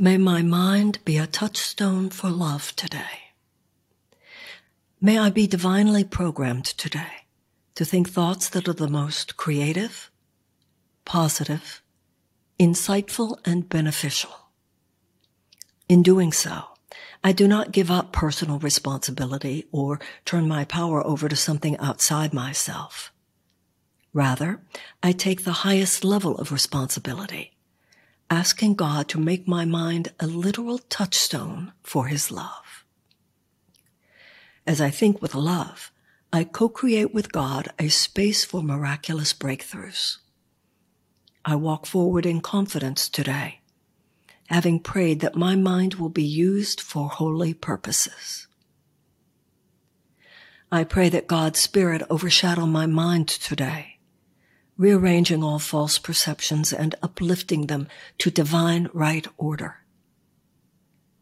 May my mind be a touchstone for love today. May I be divinely programmed today to think thoughts that are the most creative, positive, insightful, and beneficial. In doing so, I do not give up personal responsibility or turn my power over to something outside myself. Rather, I take the highest level of responsibility, asking God to make my mind a literal touchstone for His love. As I think with love, I co-create with God a space for miraculous breakthroughs. I walk forward in confidence today, having prayed that my mind will be used for holy purposes. I pray that God's Spirit overshadow my mind today rearranging all false perceptions and uplifting them to divine right order.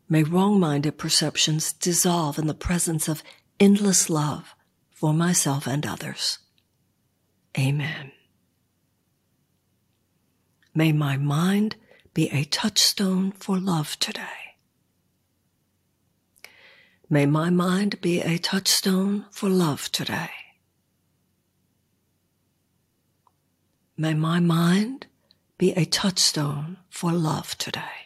May wrong-minded perceptions dissolve in the presence of endless love for myself and others. Amen. May my mind be a touchstone for love today. May my mind be a touchstone for love today. May my mind be a touchstone for love today.